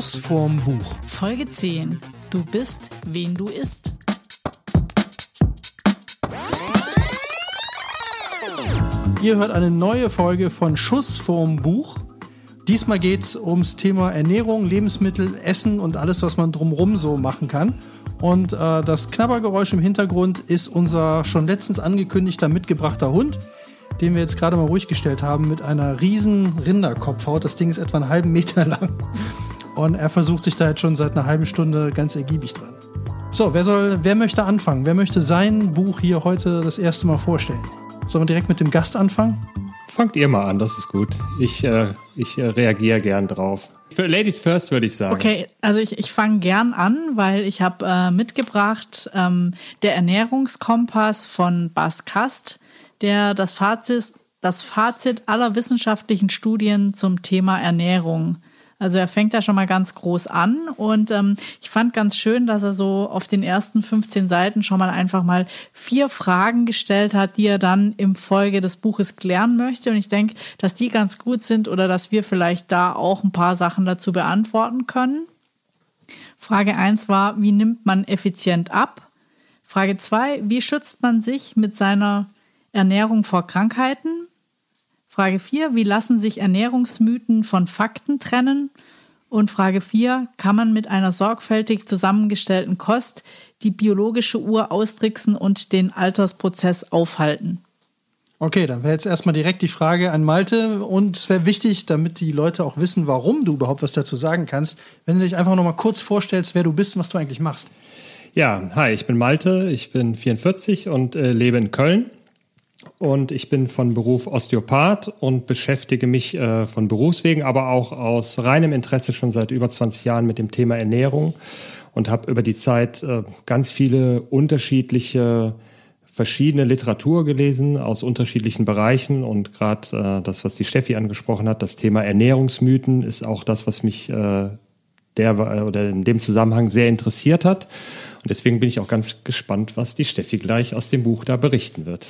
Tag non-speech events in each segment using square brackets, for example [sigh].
Schuss vorm Buch. Folge 10. Du bist, wen du isst. Ihr hört eine neue Folge von Schuss vorm Buch. Diesmal geht es ums Thema Ernährung, Lebensmittel, Essen und alles, was man drumherum so machen kann. Und äh, das Knabbergeräusch im Hintergrund ist unser schon letztens angekündigter mitgebrachter Hund den wir jetzt gerade mal ruhig gestellt haben, mit einer riesen Rinderkopfhaut. Das Ding ist etwa einen halben Meter [laughs] lang. Und er versucht sich da jetzt schon seit einer halben Stunde ganz ergiebig dran. So, wer soll, wer möchte anfangen? Wer möchte sein Buch hier heute das erste Mal vorstellen? Sollen wir direkt mit dem Gast anfangen? Fangt ihr mal an, das ist gut. Ich, äh, ich äh, reagiere gern drauf. Für Ladies first würde ich sagen. Okay, also ich, ich fange gern an, weil ich habe äh, mitgebracht ähm, der Ernährungskompass von Bas Kast der das Fazit, das Fazit aller wissenschaftlichen Studien zum Thema Ernährung. Also er fängt da schon mal ganz groß an und ähm, ich fand ganz schön, dass er so auf den ersten 15 Seiten schon mal einfach mal vier Fragen gestellt hat, die er dann im Folge des Buches klären möchte. Und ich denke, dass die ganz gut sind oder dass wir vielleicht da auch ein paar Sachen dazu beantworten können. Frage 1 war, wie nimmt man effizient ab? Frage 2, wie schützt man sich mit seiner Ernährung vor Krankheiten? Frage 4, wie lassen sich Ernährungsmythen von Fakten trennen? Und Frage 4, kann man mit einer sorgfältig zusammengestellten Kost die biologische Uhr austricksen und den Altersprozess aufhalten? Okay, dann wäre jetzt erstmal direkt die Frage an Malte und es wäre wichtig, damit die Leute auch wissen, warum du überhaupt was dazu sagen kannst, wenn du dich einfach noch mal kurz vorstellst, wer du bist und was du eigentlich machst. Ja, hi, ich bin Malte, ich bin 44 und äh, lebe in Köln und ich bin von Beruf Osteopath und beschäftige mich äh, von Berufswegen, aber auch aus reinem Interesse schon seit über 20 Jahren mit dem Thema Ernährung und habe über die Zeit äh, ganz viele unterschiedliche verschiedene Literatur gelesen aus unterschiedlichen Bereichen und gerade äh, das, was die Steffi angesprochen hat, das Thema Ernährungsmythen ist auch das, was mich äh, der oder in dem Zusammenhang sehr interessiert hat. Und deswegen bin ich auch ganz gespannt, was die Steffi gleich aus dem Buch da berichten wird.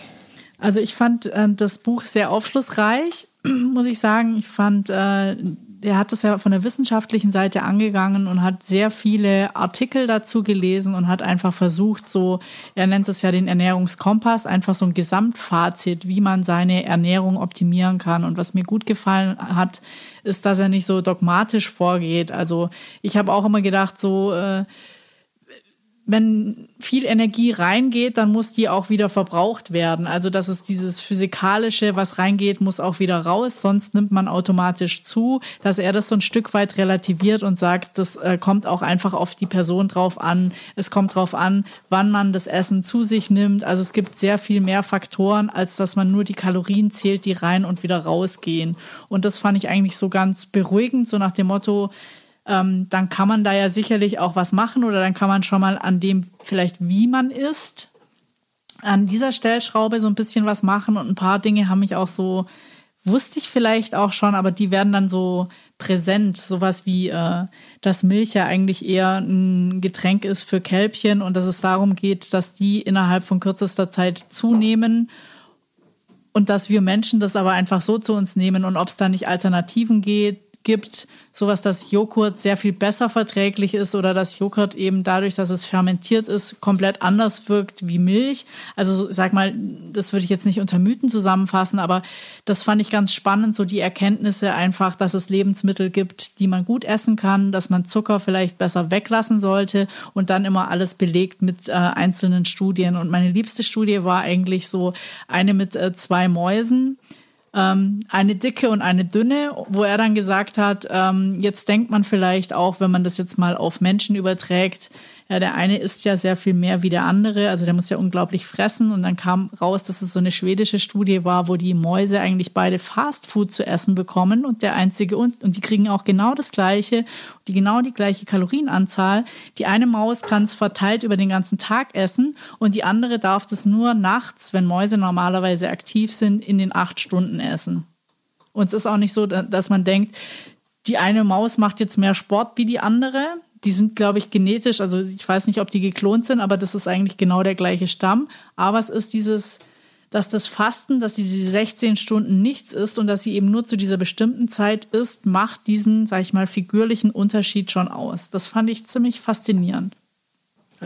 Also ich fand äh, das Buch sehr aufschlussreich, [clears throat] muss ich sagen. Ich fand, äh, er hat das ja von der wissenschaftlichen Seite angegangen und hat sehr viele Artikel dazu gelesen und hat einfach versucht, so, er nennt es ja den Ernährungskompass, einfach so ein Gesamtfazit, wie man seine Ernährung optimieren kann. Und was mir gut gefallen hat, ist, dass er nicht so dogmatisch vorgeht. Also ich habe auch immer gedacht, so, äh, wenn viel Energie reingeht, dann muss die auch wieder verbraucht werden. Also das ist dieses physikalische, was reingeht, muss auch wieder raus, sonst nimmt man automatisch zu, dass er das so ein Stück weit relativiert und sagt, das äh, kommt auch einfach auf die Person drauf an. Es kommt drauf an, wann man das Essen zu sich nimmt. Also es gibt sehr viel mehr Faktoren, als dass man nur die Kalorien zählt, die rein und wieder rausgehen. Und das fand ich eigentlich so ganz beruhigend, so nach dem Motto, ähm, dann kann man da ja sicherlich auch was machen oder dann kann man schon mal an dem vielleicht, wie man isst, an dieser Stellschraube so ein bisschen was machen und ein paar Dinge haben mich auch so, wusste ich vielleicht auch schon, aber die werden dann so präsent. Sowas wie, äh, dass Milch ja eigentlich eher ein Getränk ist für Kälbchen und dass es darum geht, dass die innerhalb von kürzester Zeit zunehmen und dass wir Menschen das aber einfach so zu uns nehmen und ob es da nicht Alternativen geht, gibt, sowas, dass Joghurt sehr viel besser verträglich ist oder dass Joghurt eben dadurch, dass es fermentiert ist, komplett anders wirkt wie Milch. Also sag mal, das würde ich jetzt nicht unter Mythen zusammenfassen, aber das fand ich ganz spannend, so die Erkenntnisse einfach, dass es Lebensmittel gibt, die man gut essen kann, dass man Zucker vielleicht besser weglassen sollte und dann immer alles belegt mit äh, einzelnen Studien. Und meine liebste Studie war eigentlich so eine mit äh, zwei Mäusen ähm, eine dicke und eine dünne, wo er dann gesagt hat, ähm, jetzt denkt man vielleicht auch, wenn man das jetzt mal auf Menschen überträgt, ja, der eine isst ja sehr viel mehr wie der andere, also der muss ja unglaublich fressen. Und dann kam raus, dass es so eine schwedische Studie war, wo die Mäuse eigentlich beide Fastfood zu essen bekommen und der einzige und, und die kriegen auch genau das gleiche, die genau die gleiche Kalorienanzahl. Die eine Maus kann es verteilt über den ganzen Tag essen und die andere darf das nur nachts, wenn Mäuse normalerweise aktiv sind, in den acht Stunden essen. Und es ist auch nicht so, dass man denkt, die eine Maus macht jetzt mehr Sport wie die andere die sind, glaube ich, genetisch, also ich weiß nicht, ob die geklont sind, aber das ist eigentlich genau der gleiche Stamm. Aber es ist dieses, dass das Fasten, dass sie diese 16 Stunden nichts isst und dass sie eben nur zu dieser bestimmten Zeit isst, macht diesen, sag ich mal, figürlichen Unterschied schon aus. Das fand ich ziemlich faszinierend.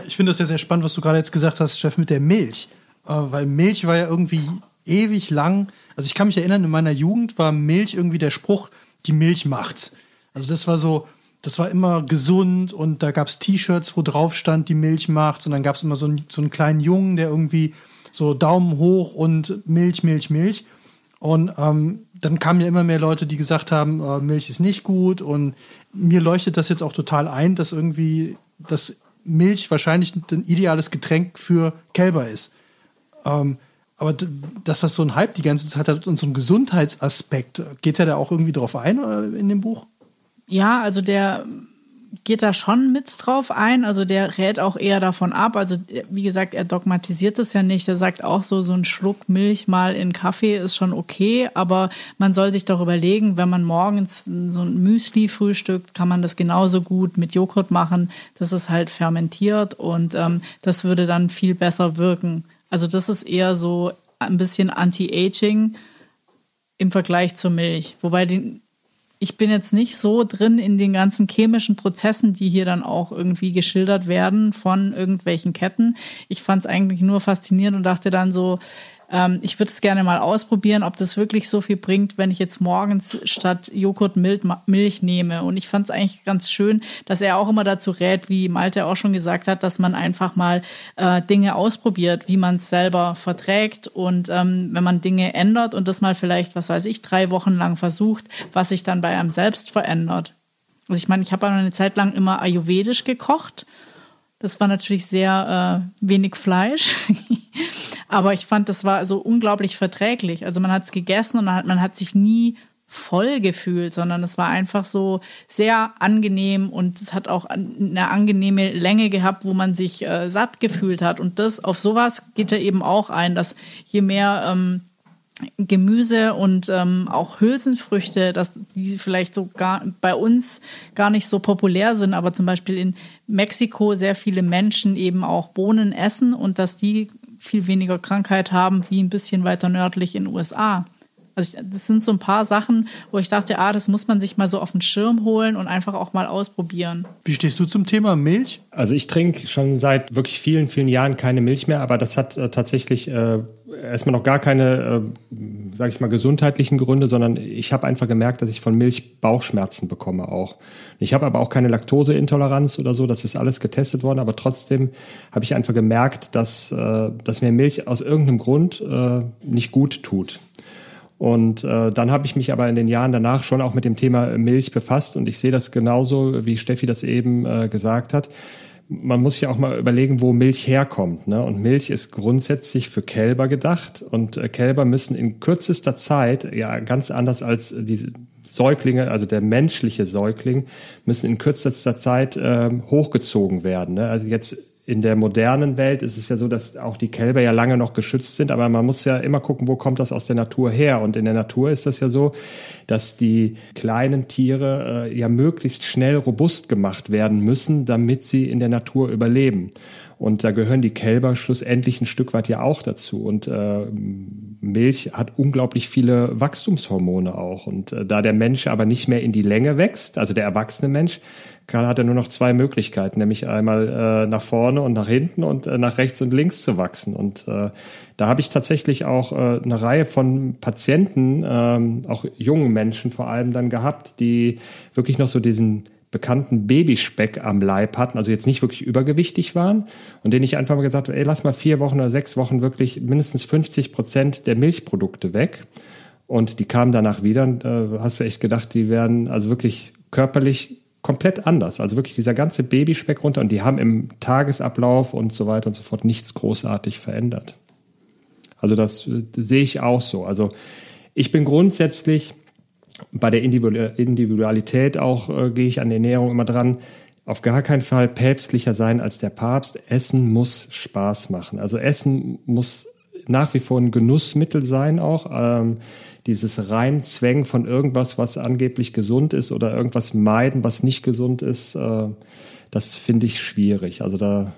Ich finde das ja sehr spannend, was du gerade jetzt gesagt hast, Chef, mit der Milch. Äh, weil Milch war ja irgendwie ewig lang. Also ich kann mich erinnern, in meiner Jugend war Milch irgendwie der Spruch, die Milch macht's. Also das war so, das war immer gesund und da gab es T-Shirts, wo drauf stand, die Milch macht's. Und dann gab es immer so einen, so einen kleinen Jungen, der irgendwie so Daumen hoch und Milch, Milch, Milch. Und ähm, dann kamen ja immer mehr Leute, die gesagt haben, äh, Milch ist nicht gut. Und mir leuchtet das jetzt auch total ein, dass irgendwie das Milch wahrscheinlich ein ideales Getränk für Kälber ist. Ähm, aber dass das so ein Hype die ganze Zeit hat und so ein Gesundheitsaspekt, geht er da auch irgendwie drauf ein äh, in dem Buch? Ja, also der geht da schon mit drauf ein. Also der rät auch eher davon ab. Also wie gesagt, er dogmatisiert es ja nicht. Er sagt auch so, so ein Schluck Milch mal in Kaffee ist schon okay. Aber man soll sich doch überlegen, wenn man morgens so ein Müsli frühstückt, kann man das genauso gut mit Joghurt machen. Das ist halt fermentiert und ähm, das würde dann viel besser wirken. Also das ist eher so ein bisschen Anti-Aging im Vergleich zur Milch. Wobei die, ich bin jetzt nicht so drin in den ganzen chemischen Prozessen, die hier dann auch irgendwie geschildert werden von irgendwelchen Ketten. Ich fand es eigentlich nur faszinierend und dachte dann so, ähm, ich würde es gerne mal ausprobieren, ob das wirklich so viel bringt, wenn ich jetzt morgens statt Joghurt Milch nehme. Und ich fand es eigentlich ganz schön, dass er auch immer dazu rät, wie Malte auch schon gesagt hat, dass man einfach mal äh, Dinge ausprobiert, wie man es selber verträgt. Und ähm, wenn man Dinge ändert und das mal vielleicht, was weiß ich, drei Wochen lang versucht, was sich dann bei einem selbst verändert. Also ich meine, ich habe eine Zeit lang immer ayurvedisch gekocht. Das war natürlich sehr äh, wenig Fleisch. [laughs] Aber ich fand, das war so unglaublich verträglich. Also man hat es gegessen und man hat, man hat sich nie voll gefühlt, sondern es war einfach so sehr angenehm und es hat auch eine angenehme Länge gehabt, wo man sich äh, satt gefühlt hat. Und das auf sowas geht er eben auch ein, dass je mehr ähm, Gemüse und ähm, auch Hülsenfrüchte, dass die vielleicht so gar bei uns gar nicht so populär sind, aber zum Beispiel in Mexiko sehr viele Menschen eben auch Bohnen essen und dass die viel weniger Krankheit haben wie ein bisschen weiter nördlich in den USA. Also ich, das sind so ein paar Sachen, wo ich dachte, ah, das muss man sich mal so auf den Schirm holen und einfach auch mal ausprobieren. Wie stehst du zum Thema Milch? Also ich trinke schon seit wirklich vielen, vielen Jahren keine Milch mehr, aber das hat äh, tatsächlich äh, erstmal noch gar keine, äh, sage ich mal, gesundheitlichen Gründe, sondern ich habe einfach gemerkt, dass ich von Milch Bauchschmerzen bekomme auch. Ich habe aber auch keine Laktoseintoleranz oder so, das ist alles getestet worden, aber trotzdem habe ich einfach gemerkt, dass, äh, dass mir Milch aus irgendeinem Grund äh, nicht gut tut. Und äh, dann habe ich mich aber in den Jahren danach schon auch mit dem Thema Milch befasst und ich sehe das genauso, wie Steffi das eben äh, gesagt hat. Man muss sich auch mal überlegen, wo Milch herkommt. Ne? Und Milch ist grundsätzlich für Kälber gedacht und äh, Kälber müssen in kürzester Zeit, ja ganz anders als diese Säuglinge, also der menschliche Säugling, müssen in kürzester Zeit äh, hochgezogen werden. Ne? Also jetzt in der modernen Welt ist es ja so, dass auch die Kälber ja lange noch geschützt sind, aber man muss ja immer gucken, wo kommt das aus der Natur her. Und in der Natur ist das ja so, dass die kleinen Tiere äh, ja möglichst schnell robust gemacht werden müssen, damit sie in der Natur überleben. Und da gehören die Kälber schlussendlich ein Stück weit ja auch dazu. Und äh, Milch hat unglaublich viele Wachstumshormone auch. Und äh, da der Mensch aber nicht mehr in die Länge wächst, also der erwachsene Mensch, kann, hat er nur noch zwei Möglichkeiten, nämlich einmal äh, nach vorne und nach hinten und äh, nach rechts und links zu wachsen. Und äh, da habe ich tatsächlich auch äh, eine Reihe von Patienten, ähm, auch jungen Menschen vor allem dann gehabt, die wirklich noch so diesen bekannten Babyspeck am Leib hatten, also jetzt nicht wirklich übergewichtig waren und denen ich einfach mal gesagt habe, ey, lass mal vier Wochen oder sechs Wochen wirklich mindestens 50 Prozent der Milchprodukte weg. Und die kamen danach wieder und äh, hast du echt gedacht, die werden also wirklich körperlich komplett anders. Also wirklich dieser ganze Babyspeck runter und die haben im Tagesablauf und so weiter und so fort nichts großartig verändert. Also das, das sehe ich auch so. Also ich bin grundsätzlich bei der Individualität auch äh, gehe ich an die Ernährung immer dran. Auf gar keinen Fall päpstlicher sein als der Papst. Essen muss Spaß machen. Also Essen muss nach wie vor ein Genussmittel sein auch. Ähm, dieses Reinzwängen von irgendwas, was angeblich gesund ist oder irgendwas meiden, was nicht gesund ist, äh, das finde ich schwierig. Also da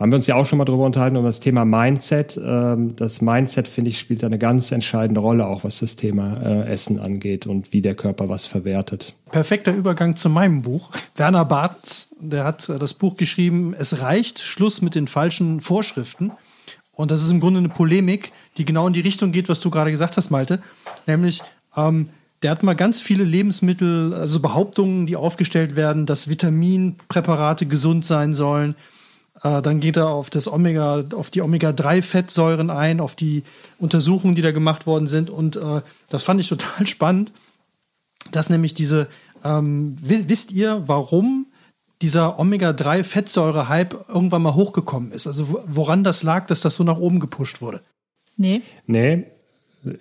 haben wir uns ja auch schon mal drüber unterhalten, um das Thema Mindset. Ähm, das Mindset, finde ich, spielt eine ganz entscheidende Rolle, auch was das Thema äh, Essen angeht und wie der Körper was verwertet. Perfekter Übergang zu meinem Buch. Werner Bartens, der hat äh, das Buch geschrieben, Es reicht, Schluss mit den falschen Vorschriften. Und das ist im Grunde eine Polemik, die genau in die Richtung geht, was du gerade gesagt hast, Malte. Nämlich, ähm, der hat mal ganz viele Lebensmittel, also Behauptungen, die aufgestellt werden, dass Vitaminpräparate gesund sein sollen, äh, dann geht er auf das Omega, auf die Omega-3-Fettsäuren ein, auf die Untersuchungen, die da gemacht worden sind. Und äh, das fand ich total [laughs] spannend, dass nämlich diese, ähm, wisst ihr, warum dieser Omega-3-Fettsäure-Hype irgendwann mal hochgekommen ist? Also woran das lag, dass das so nach oben gepusht wurde? Nee. Nee.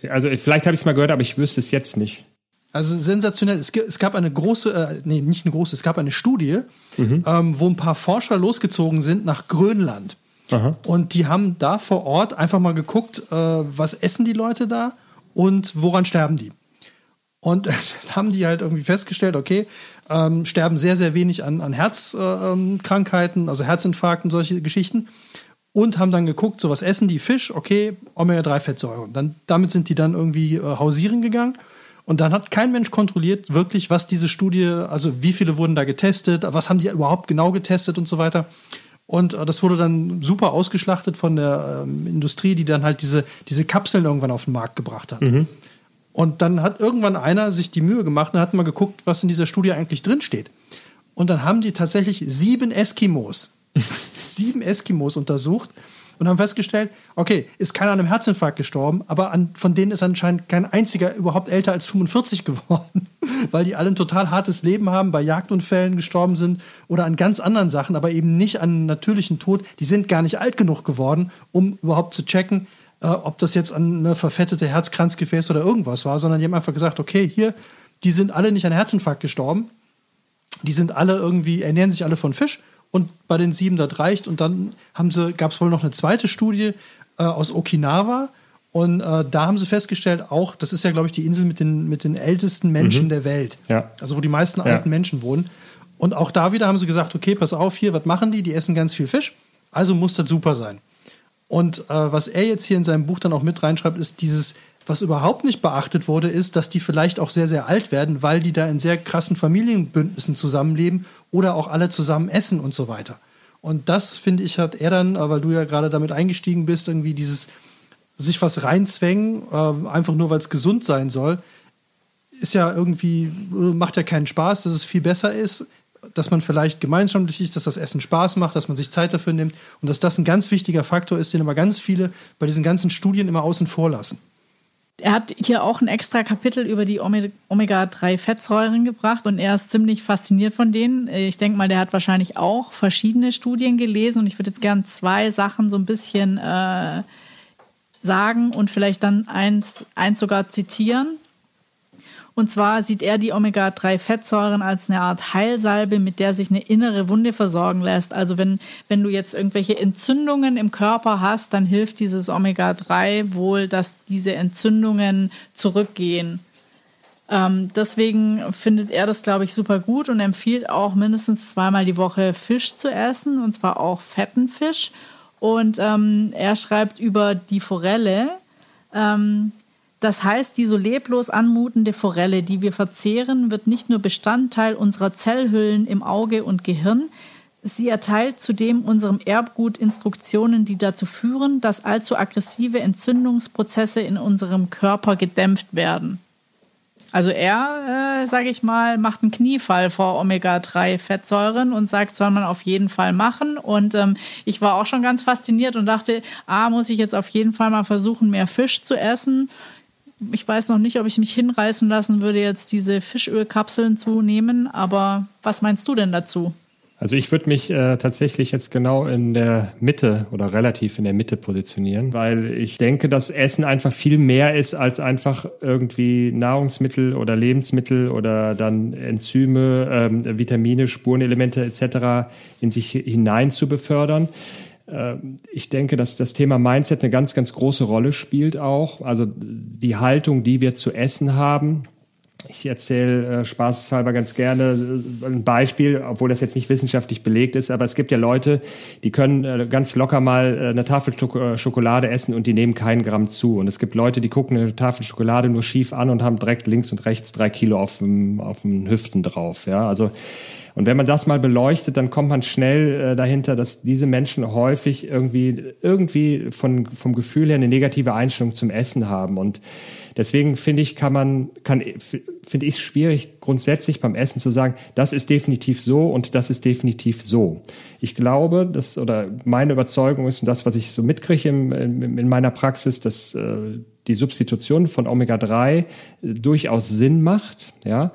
Also vielleicht habe ich es mal gehört, aber ich wüsste es jetzt nicht. Also sensationell. Es, es gab eine große, äh, nee, nicht eine große, es gab eine Studie, mhm. ähm, wo ein paar Forscher losgezogen sind nach Grönland. Aha. Und die haben da vor Ort einfach mal geguckt, äh, was essen die Leute da und woran sterben die. Und [laughs] dann haben die halt irgendwie festgestellt, okay, ähm, sterben sehr, sehr wenig an, an Herzkrankheiten, äh, also Herzinfarkten, solche Geschichten. Und haben dann geguckt, so was essen die Fisch, okay, Omega-3-Fettsäuren. Dann, damit sind die dann irgendwie äh, hausieren gegangen und dann hat kein Mensch kontrolliert wirklich, was diese Studie, also wie viele wurden da getestet, was haben die überhaupt genau getestet und so weiter. Und äh, das wurde dann super ausgeschlachtet von der ähm, Industrie, die dann halt diese, diese Kapseln irgendwann auf den Markt gebracht hat. Mhm. Und dann hat irgendwann einer sich die Mühe gemacht und hat mal geguckt, was in dieser Studie eigentlich drinsteht. Und dann haben die tatsächlich sieben Eskimos, [laughs] sieben Eskimos untersucht und haben festgestellt, okay, ist keiner an einem Herzinfarkt gestorben, aber an, von denen ist anscheinend kein einziger überhaupt älter als 45 [laughs] geworden, weil die alle ein total hartes Leben haben, bei Jagdunfällen gestorben sind oder an ganz anderen Sachen, aber eben nicht an natürlichen Tod. Die sind gar nicht alt genug geworden, um überhaupt zu checken, äh, ob das jetzt an eine verfettete Herzkranzgefäß oder irgendwas war, sondern die haben einfach gesagt, okay, hier, die sind alle nicht an Herzinfarkt gestorben, die sind alle irgendwie, ernähren sich alle von Fisch und bei den sieben das reicht. Und dann haben sie, gab es wohl noch eine zweite Studie äh, aus Okinawa. Und äh, da haben sie festgestellt, auch, das ist ja, glaube ich, die Insel mit den, mit den ältesten Menschen mhm. der Welt. Ja. Also wo die meisten ja. alten Menschen wohnen. Und auch da wieder haben sie gesagt, okay, pass auf, hier, was machen die? Die essen ganz viel Fisch. Also muss das super sein. Und äh, was er jetzt hier in seinem Buch dann auch mit reinschreibt, ist dieses, was überhaupt nicht beachtet wurde, ist, dass die vielleicht auch sehr, sehr alt werden, weil die da in sehr krassen Familienbündnissen zusammenleben oder auch alle zusammen essen und so weiter. Und das, finde ich, hat er dann, weil du ja gerade damit eingestiegen bist, irgendwie dieses sich was reinzwängen, äh, einfach nur weil es gesund sein soll, ist ja irgendwie, macht ja keinen Spaß, dass es viel besser ist, dass man vielleicht gemeinschaftlich ist, dass das Essen Spaß macht, dass man sich Zeit dafür nimmt und dass das ein ganz wichtiger Faktor ist, den aber ganz viele bei diesen ganzen Studien immer außen vor lassen. Er hat hier auch ein extra Kapitel über die Omega-3-Fettsäuren gebracht und er ist ziemlich fasziniert von denen. Ich denke mal, der hat wahrscheinlich auch verschiedene Studien gelesen und ich würde jetzt gern zwei Sachen so ein bisschen äh, sagen und vielleicht dann eins, eins sogar zitieren. Und zwar sieht er die Omega-3-Fettsäuren als eine Art Heilsalbe, mit der sich eine innere Wunde versorgen lässt. Also wenn, wenn du jetzt irgendwelche Entzündungen im Körper hast, dann hilft dieses Omega-3 wohl, dass diese Entzündungen zurückgehen. Ähm, deswegen findet er das, glaube ich, super gut und empfiehlt auch mindestens zweimal die Woche Fisch zu essen, und zwar auch fetten Fisch. Und ähm, er schreibt über die Forelle. Ähm, das heißt, die so leblos anmutende Forelle, die wir verzehren, wird nicht nur Bestandteil unserer Zellhüllen im Auge und Gehirn, sie erteilt zudem unserem Erbgut Instruktionen, die dazu führen, dass allzu aggressive Entzündungsprozesse in unserem Körper gedämpft werden. Also er, äh, sage ich mal, macht einen Kniefall vor Omega-3-Fettsäuren und sagt, soll man auf jeden Fall machen. Und ähm, ich war auch schon ganz fasziniert und dachte, ah, muss ich jetzt auf jeden Fall mal versuchen, mehr Fisch zu essen ich weiß noch nicht, ob ich mich hinreißen lassen würde, jetzt diese Fischölkapseln zu nehmen, aber was meinst du denn dazu? Also ich würde mich äh, tatsächlich jetzt genau in der Mitte oder relativ in der Mitte positionieren, weil ich denke, dass Essen einfach viel mehr ist als einfach irgendwie Nahrungsmittel oder Lebensmittel oder dann Enzyme, ähm, Vitamine, Spurenelemente etc. in sich hinein zu befördern. Ähm, ich denke, dass das Thema Mindset eine ganz, ganz große Rolle spielt auch. Also die Haltung, die wir zu essen haben, ich erzähle äh, spaßeshalber ganz gerne äh, ein Beispiel, obwohl das jetzt nicht wissenschaftlich belegt ist, aber es gibt ja Leute, die können äh, ganz locker mal äh, eine Tafel äh, Schokolade essen und die nehmen keinen Gramm zu. Und es gibt Leute, die gucken eine Tafel Schokolade nur schief an und haben direkt links und rechts drei Kilo auf dem, auf den Hüften drauf. Ja, also und wenn man das mal beleuchtet, dann kommt man schnell äh, dahinter, dass diese Menschen häufig irgendwie, irgendwie von, vom Gefühl her eine negative Einstellung zum Essen haben. Und deswegen finde ich, kann man, kann, finde ich es schwierig, grundsätzlich beim Essen zu sagen, das ist definitiv so und das ist definitiv so. Ich glaube, dass, oder meine Überzeugung ist, und das, was ich so mitkriege im, in meiner Praxis, dass äh, die Substitution von Omega-3 äh, durchaus Sinn macht, ja.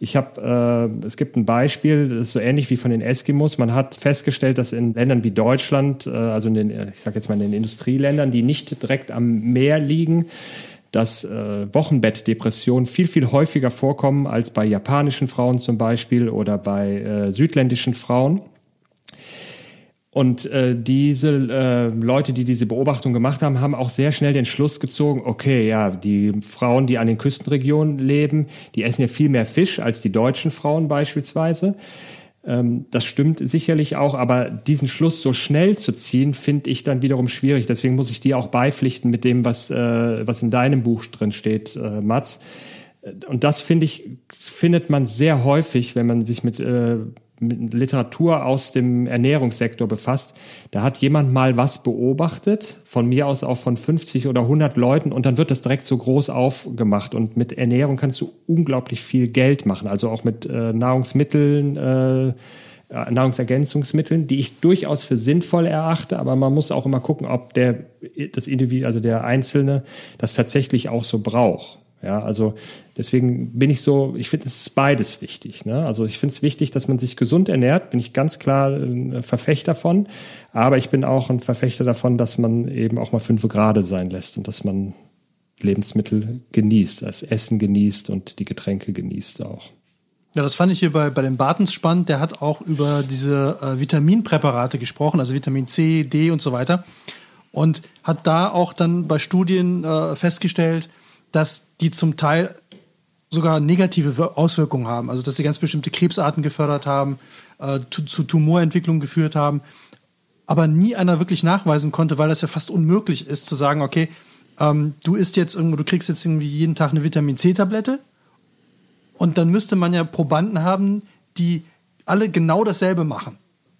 Ich habe, äh, es gibt ein Beispiel, das ist so ähnlich wie von den Eskimos. Man hat festgestellt, dass in Ländern wie Deutschland, äh, also in den, ich sage jetzt mal in den Industrieländern, die nicht direkt am Meer liegen, dass äh, Wochenbettdepressionen viel, viel häufiger vorkommen als bei japanischen Frauen zum Beispiel oder bei äh, südländischen Frauen. Und äh, diese äh, Leute, die diese Beobachtung gemacht haben, haben auch sehr schnell den Schluss gezogen, okay, ja, die Frauen, die an den Küstenregionen leben, die essen ja viel mehr Fisch als die deutschen Frauen beispielsweise. Ähm, das stimmt sicherlich auch, aber diesen Schluss so schnell zu ziehen, finde ich dann wiederum schwierig. Deswegen muss ich dir auch beipflichten mit dem, was, äh, was in deinem Buch drin steht, äh, Mats. Und das finde ich, findet man sehr häufig, wenn man sich mit äh, mit Literatur aus dem Ernährungssektor befasst, da hat jemand mal was beobachtet, von mir aus auch von 50 oder 100 Leuten und dann wird das direkt so groß aufgemacht. Und mit Ernährung kannst du unglaublich viel Geld machen, also auch mit äh, Nahrungsmitteln, äh, Nahrungsergänzungsmitteln, die ich durchaus für sinnvoll erachte, aber man muss auch immer gucken, ob der das Individuum, also der Einzelne, das tatsächlich auch so braucht. Ja, also deswegen bin ich so, ich finde, es ist beides wichtig. Ne? Also ich finde es wichtig, dass man sich gesund ernährt, bin ich ganz klar ein Verfechter von. Aber ich bin auch ein Verfechter davon, dass man eben auch mal fünf Grade sein lässt und dass man Lebensmittel genießt, das Essen genießt und die Getränke genießt auch. Ja, das fand ich hier bei, bei den Bartens spannend. Der hat auch über diese äh, Vitaminpräparate gesprochen, also Vitamin C, D und so weiter. Und hat da auch dann bei Studien äh, festgestellt, dass die zum Teil sogar negative Auswirkungen haben. Also dass sie ganz bestimmte Krebsarten gefördert haben, äh, zu, zu Tumorentwicklung geführt haben. Aber nie einer wirklich nachweisen konnte, weil das ja fast unmöglich ist, zu sagen, okay, ähm, du isst jetzt irgendwo, du kriegst jetzt irgendwie jeden Tag eine Vitamin C-Tablette. Und dann müsste man ja Probanden haben, die alle genau dasselbe machen.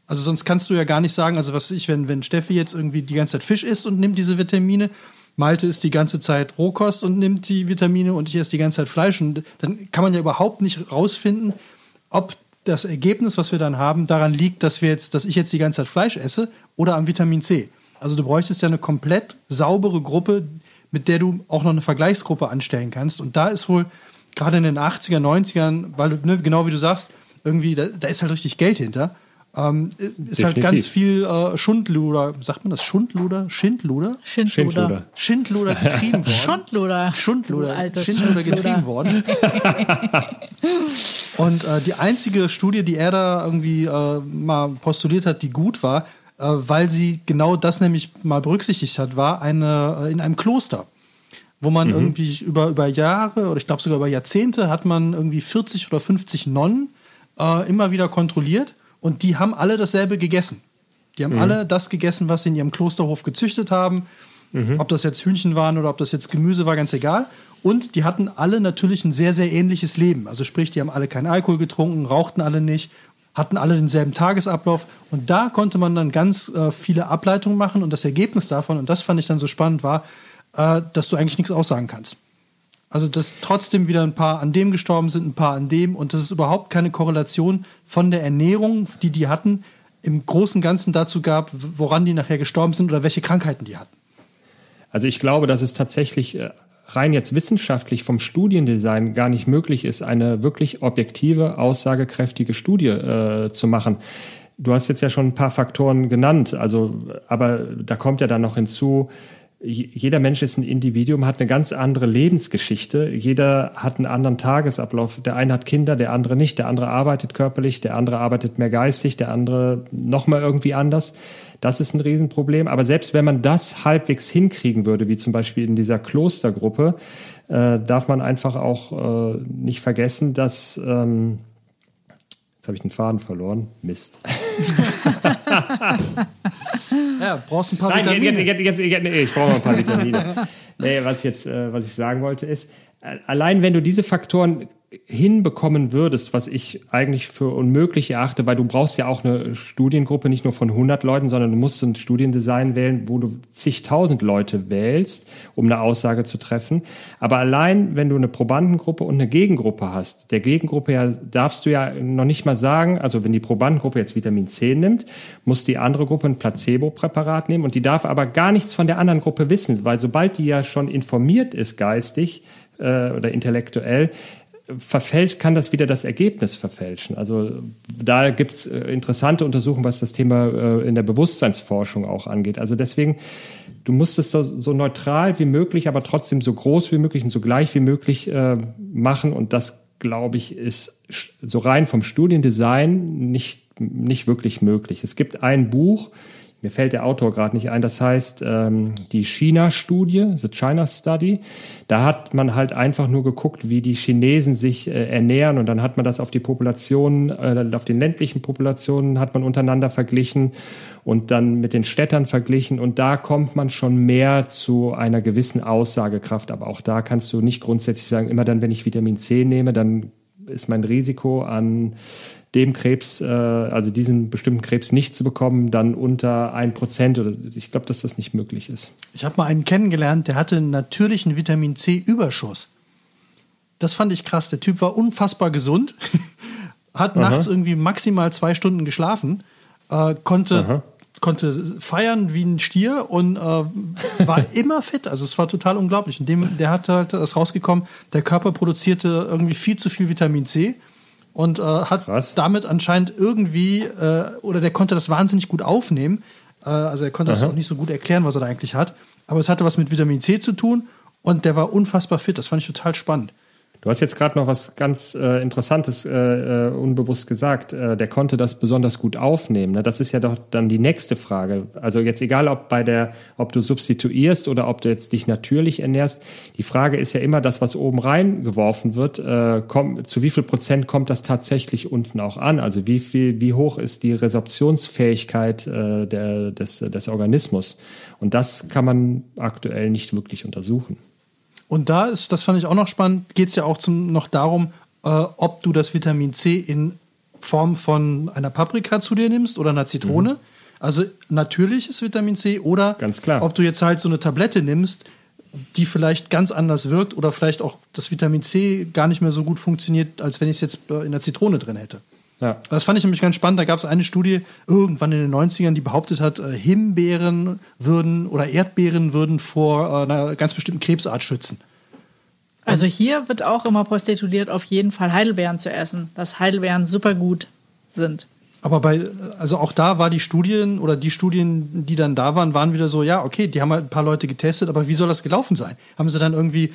Also sonst kannst du ja gar nicht sagen, also was ich, wenn, wenn Steffi jetzt irgendwie die ganze Zeit Fisch isst und nimmt diese Vitamine, Malte isst die ganze Zeit Rohkost und nimmt die Vitamine und ich esse die ganze Zeit Fleisch. Und dann kann man ja überhaupt nicht rausfinden, ob das Ergebnis, was wir dann haben, daran liegt, dass wir jetzt, dass ich jetzt die ganze Zeit Fleisch esse oder am Vitamin C. Also du bräuchtest ja eine komplett saubere Gruppe, mit der du auch noch eine Vergleichsgruppe anstellen kannst. Und da ist wohl gerade in den 80er, 90ern, weil ne, genau wie du sagst, irgendwie, da, da ist halt richtig Geld hinter ähm, ist Definitiv. halt ganz viel äh, Schundluder, sagt man das Schundluder? Schindluder? Schindluder. Schindluder getrieben worden. Schundluder. Schundluder. Schindluder getrieben worden. [laughs] Und äh, die einzige Studie, die er da irgendwie äh, mal postuliert hat, die gut war, äh, weil sie genau das nämlich mal berücksichtigt hat, war eine äh, in einem Kloster wo man mhm. irgendwie über, über Jahre oder ich glaube sogar über Jahrzehnte hat man irgendwie 40 oder 50 Nonnen äh, immer wieder kontrolliert und die haben alle dasselbe gegessen. Die haben mhm. alle das gegessen, was sie in ihrem Klosterhof gezüchtet haben. Mhm. Ob das jetzt Hühnchen waren oder ob das jetzt Gemüse war, ganz egal. Und die hatten alle natürlich ein sehr, sehr ähnliches Leben. Also sprich, die haben alle keinen Alkohol getrunken, rauchten alle nicht, hatten alle denselben Tagesablauf. Und da konnte man dann ganz äh, viele Ableitungen machen. Und das Ergebnis davon, und das fand ich dann so spannend, war, äh, dass du eigentlich nichts aussagen kannst. Also, dass trotzdem wieder ein paar an dem gestorben sind, ein paar an dem und dass es überhaupt keine Korrelation von der Ernährung, die die hatten, im Großen und Ganzen dazu gab, woran die nachher gestorben sind oder welche Krankheiten die hatten. Also ich glaube, dass es tatsächlich äh, rein jetzt wissenschaftlich vom Studiendesign gar nicht möglich ist, eine wirklich objektive, aussagekräftige Studie äh, zu machen. Du hast jetzt ja schon ein paar Faktoren genannt, also aber da kommt ja dann noch hinzu, jeder Mensch ist ein Individuum, hat eine ganz andere Lebensgeschichte. Jeder hat einen anderen Tagesablauf. Der eine hat Kinder, der andere nicht. Der andere arbeitet körperlich, der andere arbeitet mehr geistig, der andere noch mal irgendwie anders. Das ist ein Riesenproblem. Aber selbst wenn man das halbwegs hinkriegen würde, wie zum Beispiel in dieser Klostergruppe, äh, darf man einfach auch äh, nicht vergessen, dass ähm, Jetzt habe ich den Faden verloren. Mist. [laughs] brauchst ein paar Nein, Vitamine. Jetzt, jetzt, jetzt, nee, ich brauche ein paar [laughs] Vitamine. nee, was, ich jetzt, äh, was ich sagen wollte ist, allein wenn du diese Faktoren hinbekommen würdest, was ich eigentlich für unmöglich erachte, weil du brauchst ja auch eine Studiengruppe nicht nur von 100 Leuten, sondern du musst ein Studiendesign wählen, wo du zigtausend Leute wählst, um eine Aussage zu treffen. Aber allein, wenn du eine Probandengruppe und eine Gegengruppe hast, der Gegengruppe ja, darfst du ja noch nicht mal sagen, also wenn die Probandengruppe jetzt Vitamin C nimmt, muss die andere Gruppe ein Placebo-Präparat nehmen und die darf aber gar nichts von der anderen Gruppe wissen, weil sobald die ja schon informiert ist geistig, äh, oder intellektuell, verfälscht, kann das wieder das Ergebnis verfälschen. Also da gibt's äh, interessante Untersuchungen, was das Thema äh, in der Bewusstseinsforschung auch angeht. Also deswegen, du musst es so, so neutral wie möglich, aber trotzdem so groß wie möglich und so gleich wie möglich äh, machen. Und das, glaube ich, ist so rein vom Studiendesign nicht, nicht wirklich möglich. Es gibt ein Buch, mir fällt der Autor gerade nicht ein, das heißt ähm, die China-Studie, the China Study. Da hat man halt einfach nur geguckt, wie die Chinesen sich äh, ernähren und dann hat man das auf die Populationen, äh, auf den ländlichen Populationen hat man untereinander verglichen und dann mit den Städtern verglichen und da kommt man schon mehr zu einer gewissen Aussagekraft. Aber auch da kannst du nicht grundsätzlich sagen, immer dann, wenn ich Vitamin C nehme, dann ist mein Risiko an dem Krebs, äh, also diesen bestimmten Krebs nicht zu bekommen, dann unter ein Prozent oder ich glaube, dass das nicht möglich ist. Ich habe mal einen kennengelernt, der hatte einen natürlichen Vitamin C-Überschuss. Das fand ich krass. Der Typ war unfassbar gesund, [laughs] hat Aha. nachts irgendwie maximal zwei Stunden geschlafen, äh, konnte, konnte feiern wie ein Stier und äh, war [laughs] immer fit. Also es war total unglaublich. Und dem, der hat halt das rausgekommen, der Körper produzierte irgendwie viel zu viel Vitamin C und äh, hat Krass. damit anscheinend irgendwie, äh, oder der konnte das wahnsinnig gut aufnehmen. Äh, also er konnte Aha. das auch nicht so gut erklären, was er da eigentlich hat. Aber es hatte was mit Vitamin C zu tun und der war unfassbar fit. Das fand ich total spannend. Du hast jetzt gerade noch was ganz äh, Interessantes äh, äh, unbewusst gesagt. Äh, der konnte das besonders gut aufnehmen. Ne? Das ist ja doch dann die nächste Frage. Also jetzt egal, ob bei der, ob du substituierst oder ob du jetzt dich natürlich ernährst. Die Frage ist ja immer, das, was oben reingeworfen wird, äh, kommt, zu wie viel Prozent kommt das tatsächlich unten auch an? Also wie viel, wie hoch ist die Resorptionsfähigkeit äh, der, des, des Organismus? Und das kann man aktuell nicht wirklich untersuchen. Und da ist, das fand ich auch noch spannend, geht es ja auch zum, noch darum, äh, ob du das Vitamin C in Form von einer Paprika zu dir nimmst oder einer Zitrone. Mhm. Also natürliches Vitamin C oder ganz klar. ob du jetzt halt so eine Tablette nimmst, die vielleicht ganz anders wirkt oder vielleicht auch das Vitamin C gar nicht mehr so gut funktioniert, als wenn ich es jetzt in der Zitrone drin hätte. Ja. Das fand ich nämlich ganz spannend. Da gab es eine Studie irgendwann in den 90ern, die behauptet hat, äh, Himbeeren würden oder Erdbeeren würden vor äh, einer ganz bestimmten Krebsart schützen. Also hier wird auch immer postuliert, auf jeden Fall Heidelbeeren zu essen, dass Heidelbeeren super gut sind. Aber bei, also auch da war die Studien oder die Studien, die dann da waren, waren wieder so, ja, okay, die haben halt ein paar Leute getestet, aber wie soll das gelaufen sein? Haben sie dann irgendwie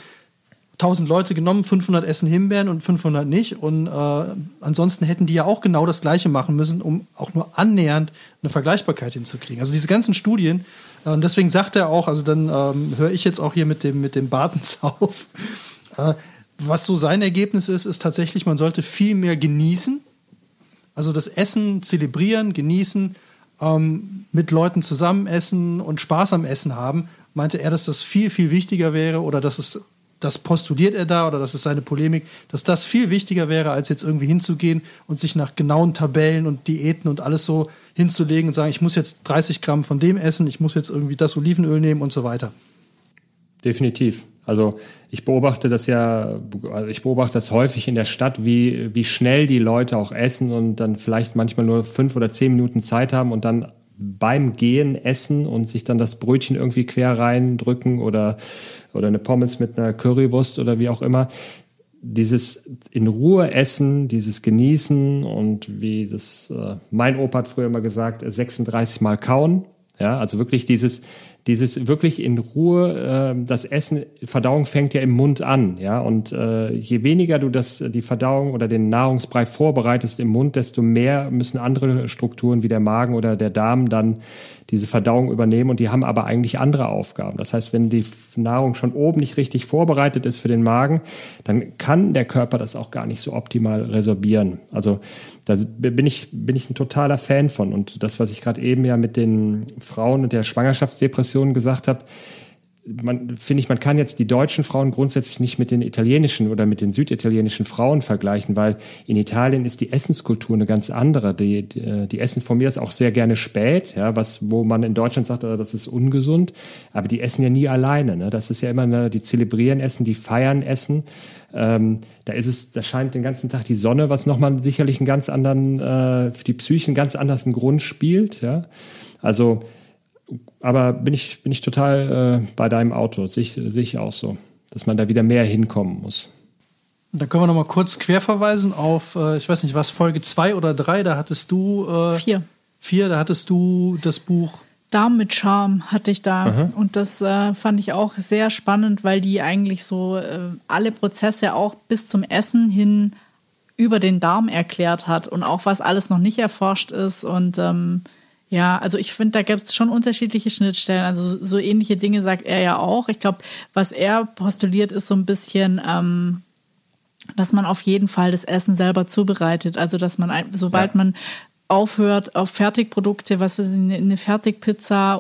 1000 Leute genommen, 500 essen Himbeeren und 500 nicht. Und äh, ansonsten hätten die ja auch genau das Gleiche machen müssen, um auch nur annähernd eine Vergleichbarkeit hinzukriegen. Also diese ganzen Studien, äh, und deswegen sagt er auch, also dann ähm, höre ich jetzt auch hier mit dem, mit dem Bartens [laughs] auf. Äh, was so sein Ergebnis ist, ist tatsächlich, man sollte viel mehr genießen. Also das Essen zelebrieren, genießen, ähm, mit Leuten zusammen essen und Spaß am Essen haben. Meinte er, dass das viel, viel wichtiger wäre oder dass es das postuliert er da oder das ist seine Polemik, dass das viel wichtiger wäre, als jetzt irgendwie hinzugehen und sich nach genauen Tabellen und Diäten und alles so hinzulegen und sagen, ich muss jetzt 30 Gramm von dem essen, ich muss jetzt irgendwie das Olivenöl nehmen und so weiter. Definitiv. Also ich beobachte das ja, ich beobachte das häufig in der Stadt, wie, wie schnell die Leute auch essen und dann vielleicht manchmal nur fünf oder zehn Minuten Zeit haben und dann beim Gehen essen und sich dann das Brötchen irgendwie quer reindrücken oder, oder eine Pommes mit einer Currywurst oder wie auch immer. Dieses in Ruhe essen, dieses Genießen und wie das, äh, mein Opa hat früher immer gesagt, 36 Mal kauen. Ja, also wirklich dieses, dieses wirklich in Ruhe, äh, das Essen, Verdauung fängt ja im Mund an, ja, und äh, je weniger du das, die Verdauung oder den Nahrungsbrei vorbereitest im Mund, desto mehr müssen andere Strukturen wie der Magen oder der Darm dann diese Verdauung übernehmen und die haben aber eigentlich andere Aufgaben. Das heißt, wenn die Nahrung schon oben nicht richtig vorbereitet ist für den Magen, dann kann der Körper das auch gar nicht so optimal resorbieren. Also da bin ich, bin ich ein totaler Fan von. Und das, was ich gerade eben ja mit den Frauen und der Schwangerschaftsdepression gesagt habe, man finde ich, man kann jetzt die deutschen Frauen grundsätzlich nicht mit den italienischen oder mit den süditalienischen Frauen vergleichen, weil in Italien ist die Essenskultur eine ganz andere. Die, die, die essen von mir ist auch sehr gerne spät, ja, was, wo man in Deutschland sagt, oh, das ist ungesund, aber die essen ja nie alleine. Ne? Das ist ja immer eine, die zelebrieren Essen, die feiern Essen. Ähm, da ist es, da scheint den ganzen Tag die Sonne, was nochmal sicherlich einen ganz anderen, äh, für die Psyche einen ganz anderen Grund spielt, ja. Also aber bin ich, bin ich total äh, bei deinem Auto. Sehe ich, sehe ich auch so, dass man da wieder mehr hinkommen muss. Da können wir noch mal kurz querverweisen auf, äh, ich weiß nicht, was, Folge 2 oder 3, da hattest du. Äh, vier. Vier, da hattest du das Buch. Darm mit Charme hatte ich da. Aha. Und das äh, fand ich auch sehr spannend, weil die eigentlich so äh, alle Prozesse auch bis zum Essen hin über den Darm erklärt hat und auch was alles noch nicht erforscht ist. Und ähm, ja, also ich finde, da gibt es schon unterschiedliche Schnittstellen. Also so ähnliche Dinge sagt er ja auch. Ich glaube, was er postuliert, ist so ein bisschen, ähm, dass man auf jeden Fall das Essen selber zubereitet. Also dass man, sobald ja. man aufhört auf Fertigprodukte, was weiß ich, eine Fertigpizza